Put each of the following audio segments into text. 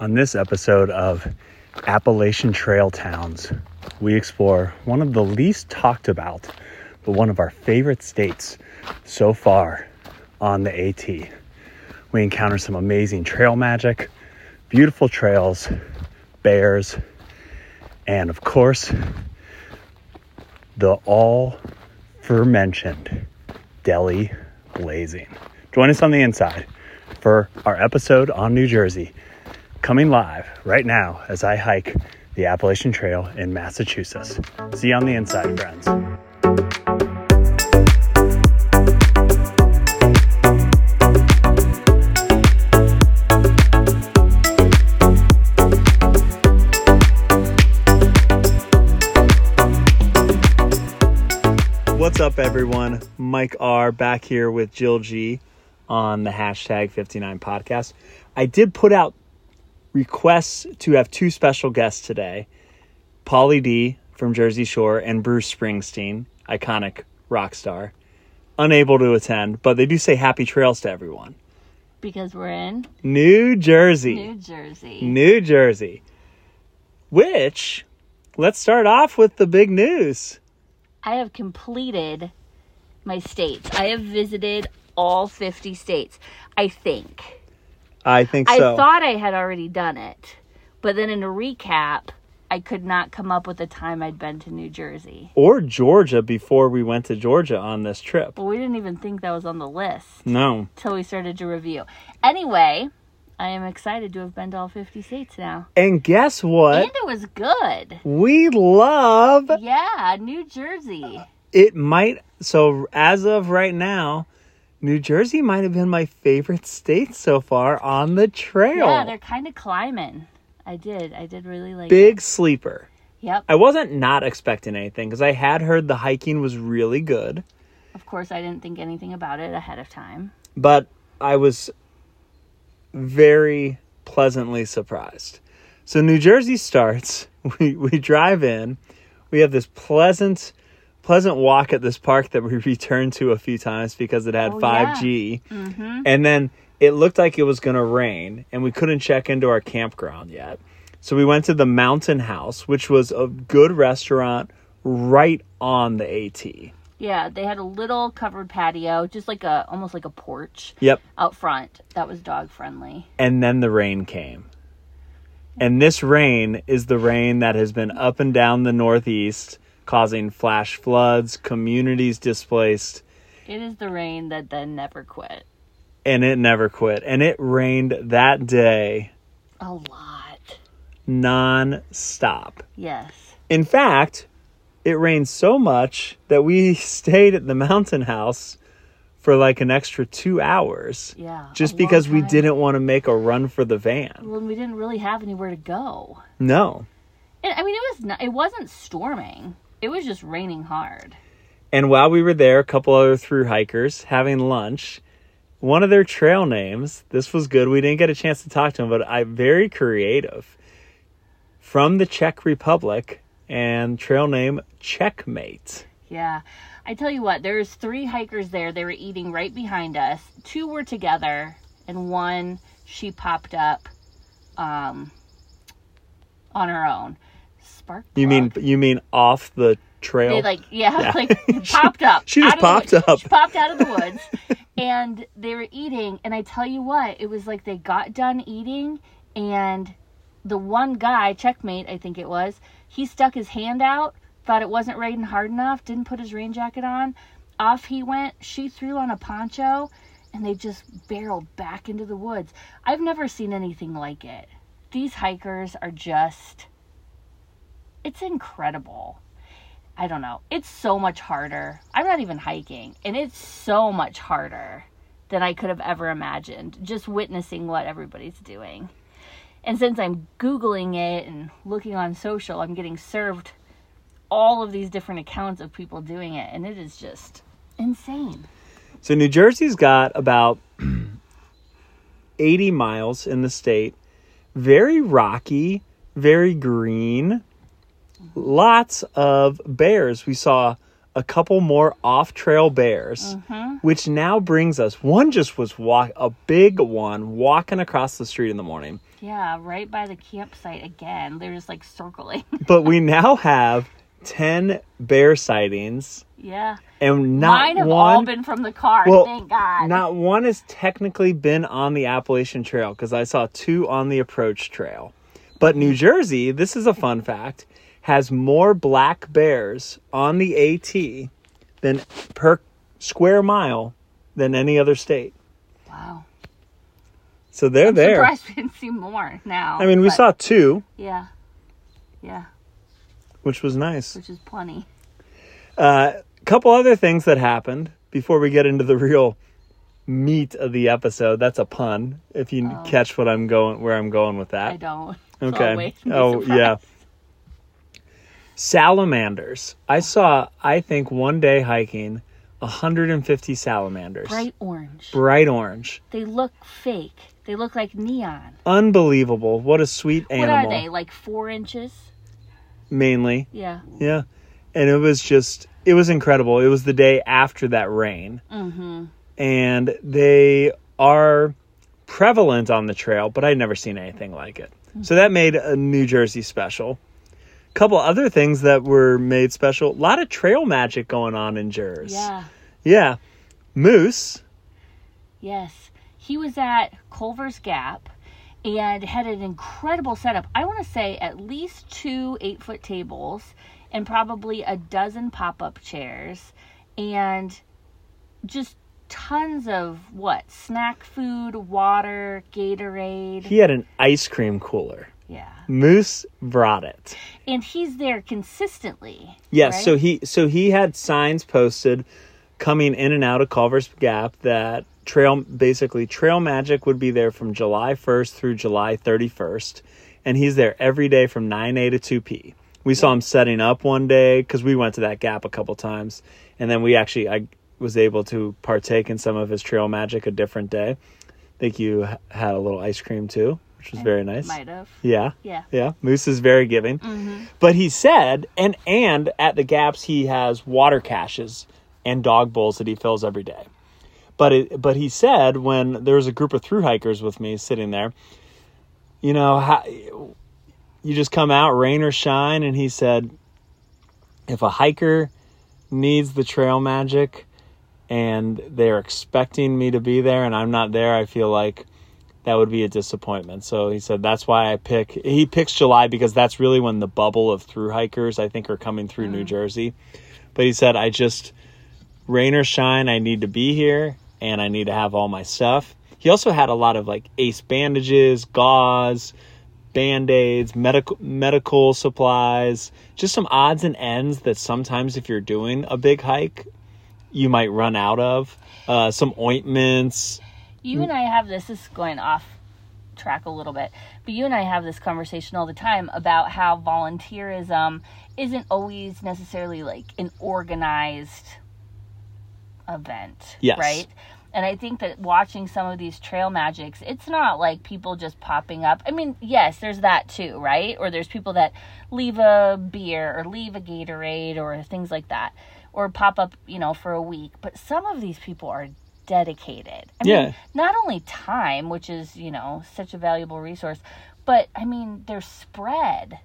On this episode of Appalachian Trail Towns, we explore one of the least talked about, but one of our favorite states so far on the AT. We encounter some amazing trail magic, beautiful trails, bears, and of course, the all mentioned deli blazing. Join us on the inside for our episode on New Jersey, coming live right now as I hike the Appalachian Trail in Massachusetts. See you on the inside, friends. What's up, everyone? Mike R back here with Jill G on the hashtag 59 podcast. I did put out requests to have two special guests today Pauly D from Jersey Shore and Bruce Springsteen, iconic rock star, unable to attend, but they do say happy trails to everyone. Because we're in New Jersey. New Jersey. New Jersey. Which, let's start off with the big news. I have completed my states. I have visited all 50 states. I think. I think so. I thought I had already done it. But then in a recap, I could not come up with the time I'd been to New Jersey. or Georgia before we went to Georgia on this trip. But we didn't even think that was on the list No. Till we started to review. Anyway, I am excited to have been to all 50 states now. And guess what? And it was good. We love Yeah, New Jersey. it might so as of right now, New Jersey might have been my favorite state so far on the trail. Yeah, they're kind of climbing. I did. I did really like it. Big sleeper. Yep. I wasn't not expecting anything because I had heard the hiking was really good, Of course, I didn't think anything about it ahead of time. but I was very pleasantly surprised. So New Jersey starts, we, we drive in, we have this pleasant pleasant walk at this park that we returned to a few times because it had Oh, yeah. 5G. Mm-hmm. And then it looked like it was going to rain and we couldn't check into our campground yet. So we went to the Mountain House, which was a good restaurant right on the AT. Yeah, they had a little covered patio, just like a almost like a porch Yep. out front. That was dog friendly. and then the rain came. And this rain is the rain that has been up and down the Northeast, causing flash floods, communities displaced, It is the rain that then never quit. and it never quit. And it rained that day A lot. non stop. Yes. In fact, it rained so much that we stayed at the mountain house for like an extra two hours. Yeah. Just because we didn't want to make a run for the van. Well, we didn't really have anywhere to go. No. And, I mean, it was not, it wasn't storming. It was just raining hard. And while we were there, a couple other through hikers having lunch, one of their trail names, this was good. We didn't get a chance to talk to him, but I very creative. From the Czech Republic and trail name Checkmate. Yeah. I tell you what, there's three hikers there. They were eating right behind us. Two were together, and one she popped up um on her own. Spark. You mean you mean off the trail? they like yeah, Yeah. like popped up. she just the popped up. She popped out of the woods. and they were eating, and I tell you what, it was like they got done eating and the one guy, checkmate, I think it was, he stuck his hand out, thought it wasn't raining hard enough, didn't put his rain jacket on. Off he went. She threw on a poncho, and they just barreled back into the woods. I've never seen anything like it. These hikers are just. It's incredible. I don't know. It's so much harder. I'm not even hiking, and it's so much harder than I could have ever imagined just witnessing what everybody's doing. And since I'm Googling it and looking on social, I'm getting served all of these different accounts of people doing it, and it is just insane. So New Jersey's got about 80 miles in the state. Very rocky, very green. Lots of bears. We saw a couple more off trail bears, uh-huh. which now brings us one just was walk a big one walking across the street in the morning. Yeah, right by the campsite again. They're just like circling. But we now have 10 bear sightings yeah. and not Mine have one all been from the car. Well, thank God. not one has technically been on the Appalachian Trail because I saw two on the approach trail. But New Jersey, this is a fun fact, has more black bears on the AT than per square mile than any other state. wow. So they're I'm there. surprised we didn't see more now. I mean, we saw two, Yeah. Yeah, which was nice. which is plenty. A couple other things that happened before we get into the real meat of the episode. That's a pun. If you oh. catch what I'm going, where I'm going with that. Oh. I don't. Okay. Oh, yeah. Salamanders. I saw, I think, one day hiking 150 salamanders. Bright orange. Bright orange. They look fake. They look like neon. Unbelievable. What a sweet animal. What are they? Like four inches? Mainly. Yeah. Yeah. And it was just, it was incredible. It was the day after that rain. Mm-hmm. And they are prevalent on the trail, but I'd never seen anything like it. So that made a New Jersey special. Couple other things that were made special. A lot of trail magic going on in Jers. Yeah. Yeah. Moose. Yes. He was at Culver's Gap and had an incredible setup. I want to say at least two eight foot tables and probably a dozen pop up chairs and just tons of what? Snack food, water, Gatorade. He had an ice cream cooler. Yeah. Moose brought it. And he's there consistently. Yes, right? so he so he had signs posted coming in and out of Culver's Gap that trail basically Trail Magic would be there from July 1st through July 31st and he's there every day from 9a to 2p. We saw him setting up one day cuz we went to that gap a couple times and then we actually I was able to partake in some of his Trail Magic a different day. I think you had a little ice cream too, which was very nice. Might have. Yeah. Yeah. Yeah, Moose is very giving. Mm-hmm. But he said, and and at the gaps he has water caches and dog bowls that he fills every day. But it, but he said when there was a group of through hikers with me sitting there, you know, how, you just come out rain or shine, and he said, if a hiker needs the trail magic and they're expecting me to be there and I'm not there, I feel like that would be a disappointment. So he said that's why I pick. He picks July because that's really when the bubble of through hikers I think are coming through New Jersey. But he said I just rain or shine, I need to be here and I need to have all my stuff. He also had a lot of like ace bandages, gauze, band-aids, medical medical supplies, just some odds and ends that sometimes if you're doing a big hike, you might run out of. Uh, some ointments, You and I have this, this is going off track a little bit, but you and I have this conversation all the time about how volunteerism isn't always necessarily like an organized event. Yes. Right? And I think that watching some of these trail magics, it's not like people just popping up. I mean, yes, there's that too, right? Or there's people that leave a beer or leave a Gatorade or things like that, or pop up, you know, for a week. But some of these people are dedicated. I Yeah. mean, not only time, which is, you know, such a valuable resource, but I mean, their spread.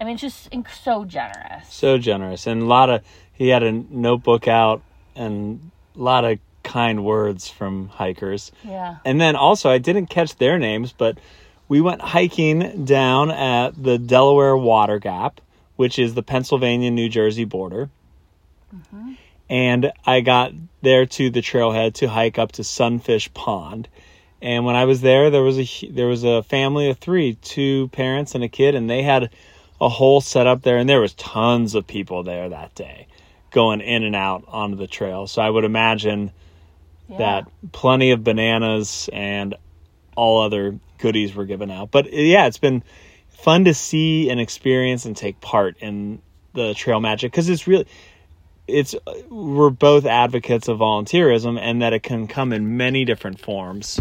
I mean, it's just so generous. so generous and a lot of he had a notebook out and a lot of kind words from hikers Yeah. and then also i didn't catch their names but we went hiking down at the delaware water gap which is the pennsylvania new jersey border mm-hmm. And i got there to the trailhead to hike up to sunfish pond and when i was there there was a there was a family of three two parents and a kid and they had a whole setup there and there was tons of people there that day going in and out onto the trail so i would imagine yeah. that plenty of bananas and all other goodies were given out. But yeah, it's been fun to see and experience and take part in the trail magic because it's really it's we're both advocates of volunteerism and that it can come in many different forms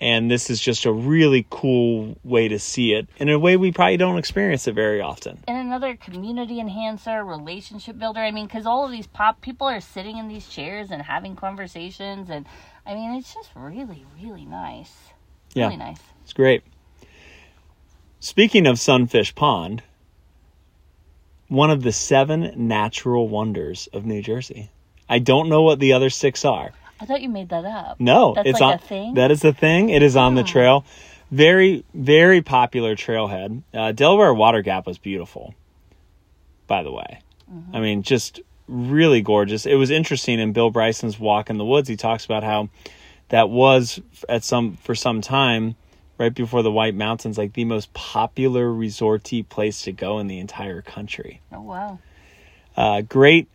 and this is just a really cool way to see it in a way we probably don't experience it very often And another community enhancer, relationship builder. I mean, because all of these pop people are sitting in these chairs and having conversations, and I mean, it's just really, really nice. Yeah. Really nice. It's great. Speaking of Sunfish Pond, one of the seven natural wonders of New Jersey. I don't know what the other six are. I thought you made that up. No, That's it's like on a thing? that is the thing. It is on the trail. Very, very popular trailhead. Uh, Delaware Water Gap was beautiful, by the way. Mm-hmm. I mean, just really gorgeous. It was interesting in Bill Bryson's Walk in the Woods. He talks about how that was at some for some time right before the White Mountains, like the most popular resorty place to go in the entire country. Oh wow. Uh, great,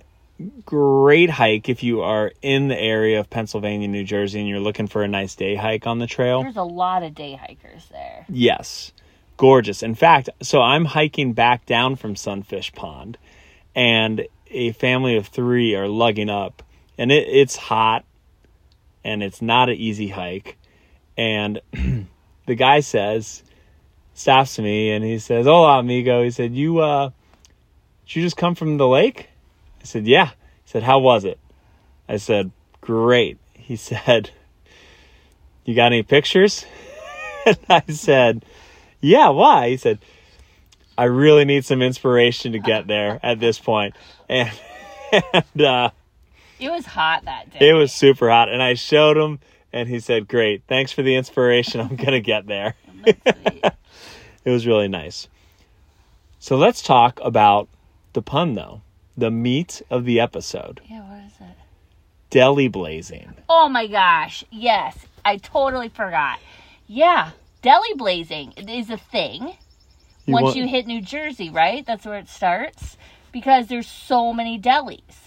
great hike if you are in the area of Pennsylvania, New Jersey, and you're looking for a nice day hike on the trail. There's a lot of day hikers there. Yes, gorgeous. In fact, so I'm hiking back down from Sunfish Pond, and a family of three are lugging up, and it, it's hot, and it's not an easy hike, and the guy says, stops me, and he says, "Hola, amigo." He said, "You uh, did you just come from the lake?" I said, "Yeah." He said, "How was it?" I said, "Great." He said, "You got any pictures?" and I said, "Yeah, why?" He said, "I really need some inspiration to get there at this point." And and uh It was hot that day. it was super hot and I showed him and he said, "Great. Thanks for the inspiration. I'm going to get there." Oh, it was really nice. So let's talk about the pun though. The meat of the episode. yeah, what is it? Deli blazing. Oh my gosh. Yes. I totally forgot. Yeah. Deli blazing is a thing. You once want- you hit New Jersey, right? That's where it starts because there's so many delis.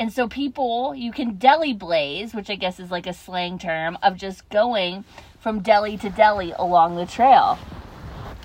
And so people, you can deli blaze, which I guess is like a slang term of just going from deli to deli along the trail.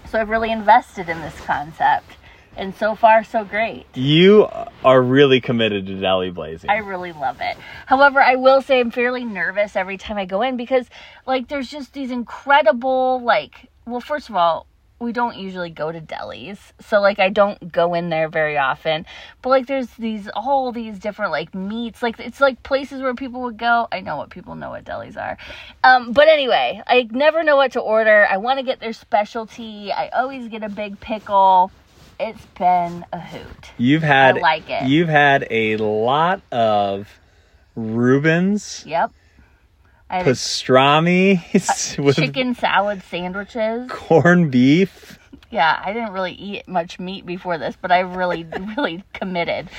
So I've really invested in this concept. And so far so great. You are really committed to deli blazing. I really love it. However, I will say I'm fairly nervous every time I go in because, like, there's just these incredible, like, well, first of all, we don't usually go to delis. So, like, I don't go in there very often. But, like, there's these, all these different, like, meats. Like, it's like places where people would go. I know what people know what delis are. Um, but anyway, I never know what to order. I want to get their specialty. I always get a big pickle. It's been a hoot. You've had I like it. You've had a lot of Reubens, Yep. I pastrami with chicken salad sandwiches. corned beef. Yeah, I didn't really eat much meat before this, but I really, really committed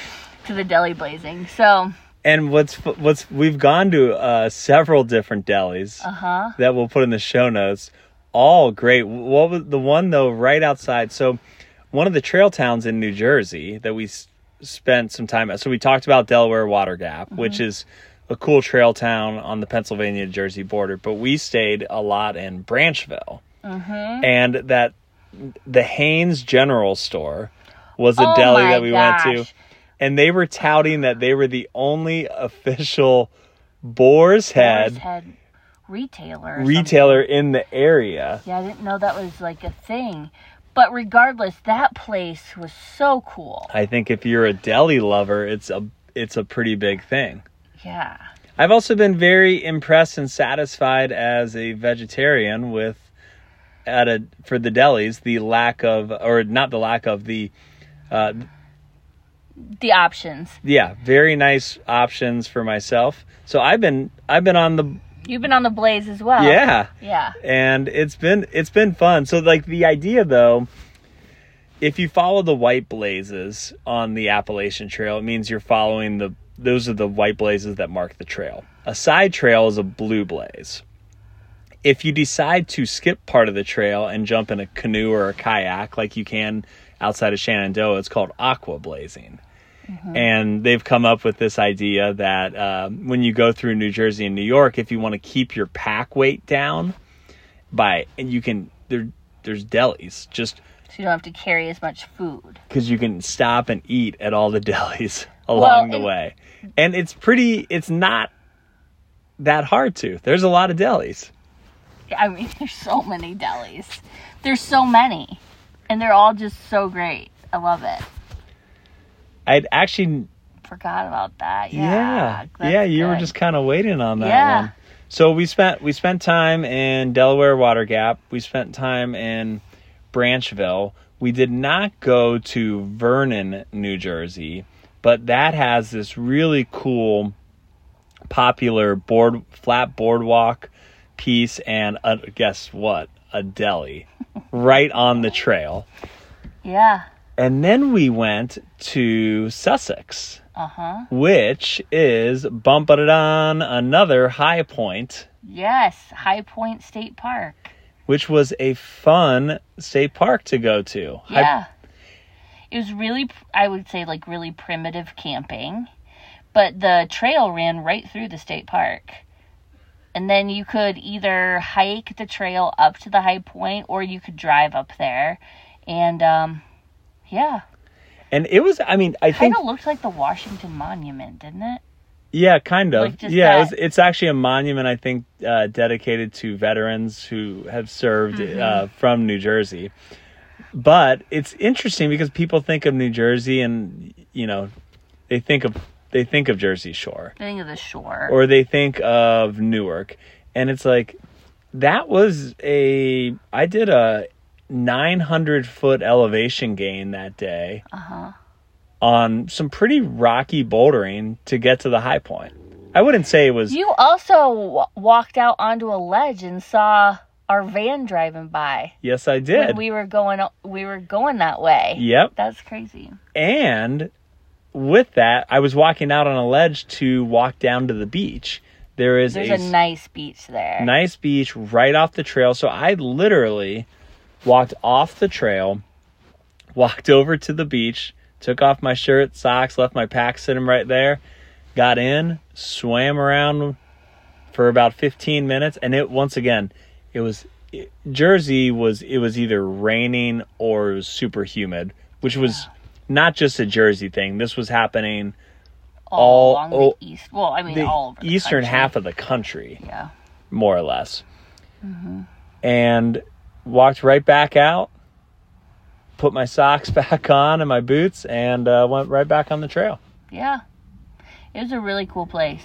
to the deli blazing. So, And what's what's we've gone to uh, several different delis uh huh. that we'll put in the show notes. All great. What was the one though right outside? So one of the trail towns in New Jersey that we s- spent some time at. So we talked about Delaware Water Gap, which is a cool trail town on the Pennsylvania Jersey border. But we stayed a lot in Branchville, mm-hmm. and that the Haynes General Store was a Oh deli that we went to and they were touting that they were the only official Boar's Head Boar's Head retailer. retailer in the area. Yeah, I didn't know that was like a thing. But regardless, that place was so cool. I think if you're a deli lover, it's a it's a pretty big thing. Yeah. I've also been very impressed and satisfied as a vegetarian with at a for the delis the lack of or not the lack of the uh, The options. yeah very nice options for myself. So I've been I've been on the You've been on the blaze as well. yeah Yeah. and it's been it's been fun. So like the idea though, if you follow the white blazes on the Appalachian Trail, it means you're following the those are the white blazes that mark the trail. A side trail is a blue blaze. If you decide to skip part of the trail and jump in a canoe or a kayak like you can outside of Shenandoah, it's called aqua blazing. And they've come up with this idea that uh, when you go through New Jersey and New York, if you want to keep your pack weight down, by and you can there there's delis just So you don't have to carry as much food. because you can stop and eat at all the delis along the and- way, and it's pretty. It's not that hard to. There's a lot of delis. I mean, there's so many delis. There's so many, and they're all just so great. I love it. I'd actually Forgot about that. Yeah. yeah yeah you were just kind of waiting on that Yeah. one. So we spent we spent time in Delaware Water Gap. We spent time in Branchville. We did not go to Vernon, New Jersey, but that has this really cool popular board flat boardwalk piece and uh guess what? A deli right on the trail. Yeah. And then we went to Sussex Uh huh. which is Bumpadadon, another high point, Yes. High Point State Park. Which was a fun state park to go to. Yeah. It was really, I would say, like really primitive camping, but the trail ran right through the state park. And then you could either hike the trail up to the high point or you could drive up there. And, um, yeah, and it was, I mean, I think, It kind of looked like the Washington Monument, didn't it? Yeah, kind of. like yeah, it was, it's actually a monument, I think, uh, dedicated to veterans who have served Mm-hmm. uh, from New Jersey. But it's interesting because people think of New Jersey and, you know, they think of they think of Jersey Shore. I think of the shore. or they think of Newark. And it's like that was a I did a 900 foot elevation gain that day uh-huh. On some pretty rocky bouldering to get to the high point. I wouldn't say it was You also w- walked out onto a ledge and saw our van driving by yes I when did. we were going we were going that way. Yep. That's crazy. And with that, I was walking out on a ledge to walk down to the beach. There is There's a a nice beach there. nice beach right off the trail. So I literally walked off the trail, walked over to the beach, took off my shirt, socks, left my pack sitting right there, got in, swam around for about 15 minutes, and it once again, it was it, Jersey was it was either raining or was super humid, which was not just a Jersey thing. This was happening all, all along o- the east. Well, I mean, all eastern country. half of the country Yeah. more or less. Mm-hmm. And walked right back out, put my socks back on and my boots, and uh, went right back on the trail. Yeah. It was a really cool place.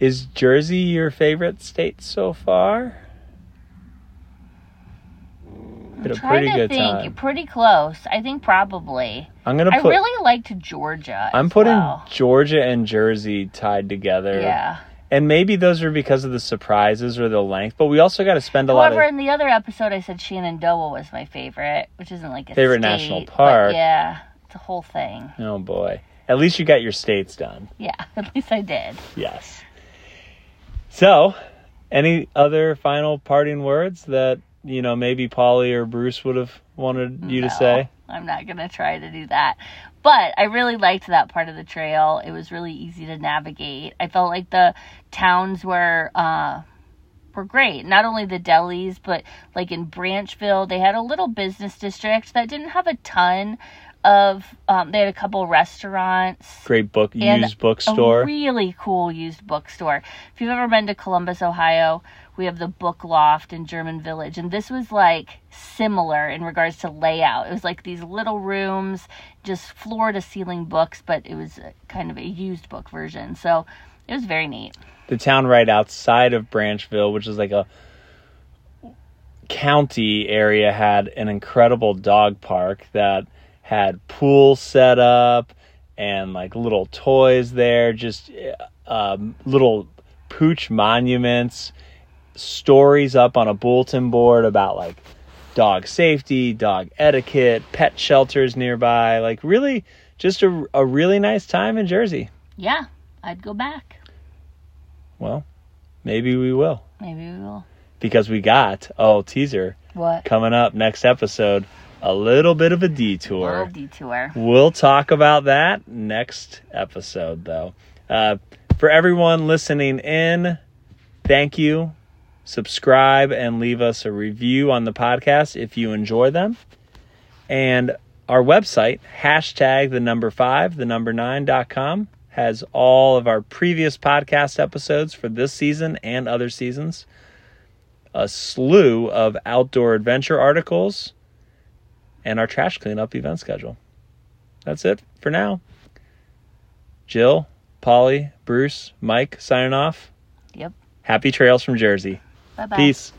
Is Jersey your favorite state so far? A Trying pretty to good think. time. Pretty close. I think probably. I'm gonna I really liked Georgia. I'm putting well. Georgia and Jersey tied together. Yeah. And maybe those are because of the surprises or the length, but we also got to spend a lot However, of. in the other episode, I said Shenandoah was my favorite, which isn't like a Favorite state, national park. yeah, it's a whole thing. Oh boy! At least you got your states done. Yeah, at least I did. Yes. So, any other final parting words that you know maybe Pauly or Bruce would have wanted you to say? I'm not gonna try to do that. But I really liked that part of the trail. It was really easy to navigate. I felt like the towns were uh were great. Not only the delis, but like in Branchville, they had a little business district that didn't have a ton of um, they had a couple restaurants Great book, used bookstore. a really cool used bookstore. If you've ever been to Columbus, Ohio, we have the Book Loft in German Village, and this was like similar in regards to layout. It was like these little rooms, just floor to ceiling books, but it was a, kind of a used book version. So it was very neat. the town right outside of Branchville, which is like a county area, had an incredible dog park that had pool set up and like little toys there, just um, little pooch monuments, stories up on a bulletin board about like dog safety, dog etiquette, pet shelters nearby. Like really, just a, a really nice time in Jersey. Yeah, I'd go back. Well, maybe we will. Maybe we will. because we got oh teaser What? coming up next episode a little bit of a detour A Little detour. we'll talk about that next episode though uh, for everyone listening in thank you subscribe and leave us a review on the podcast if you enjoy them and our website hashtag the number five the number nine dot com has all of our previous podcast episodes for this season and other seasons a slew of outdoor adventure articles and our trash cleanup event schedule that's it for now. Jill, Pauly, Bruce, Mike signing off. Yep. Happy trails from Jersey. Bye bye. Peace.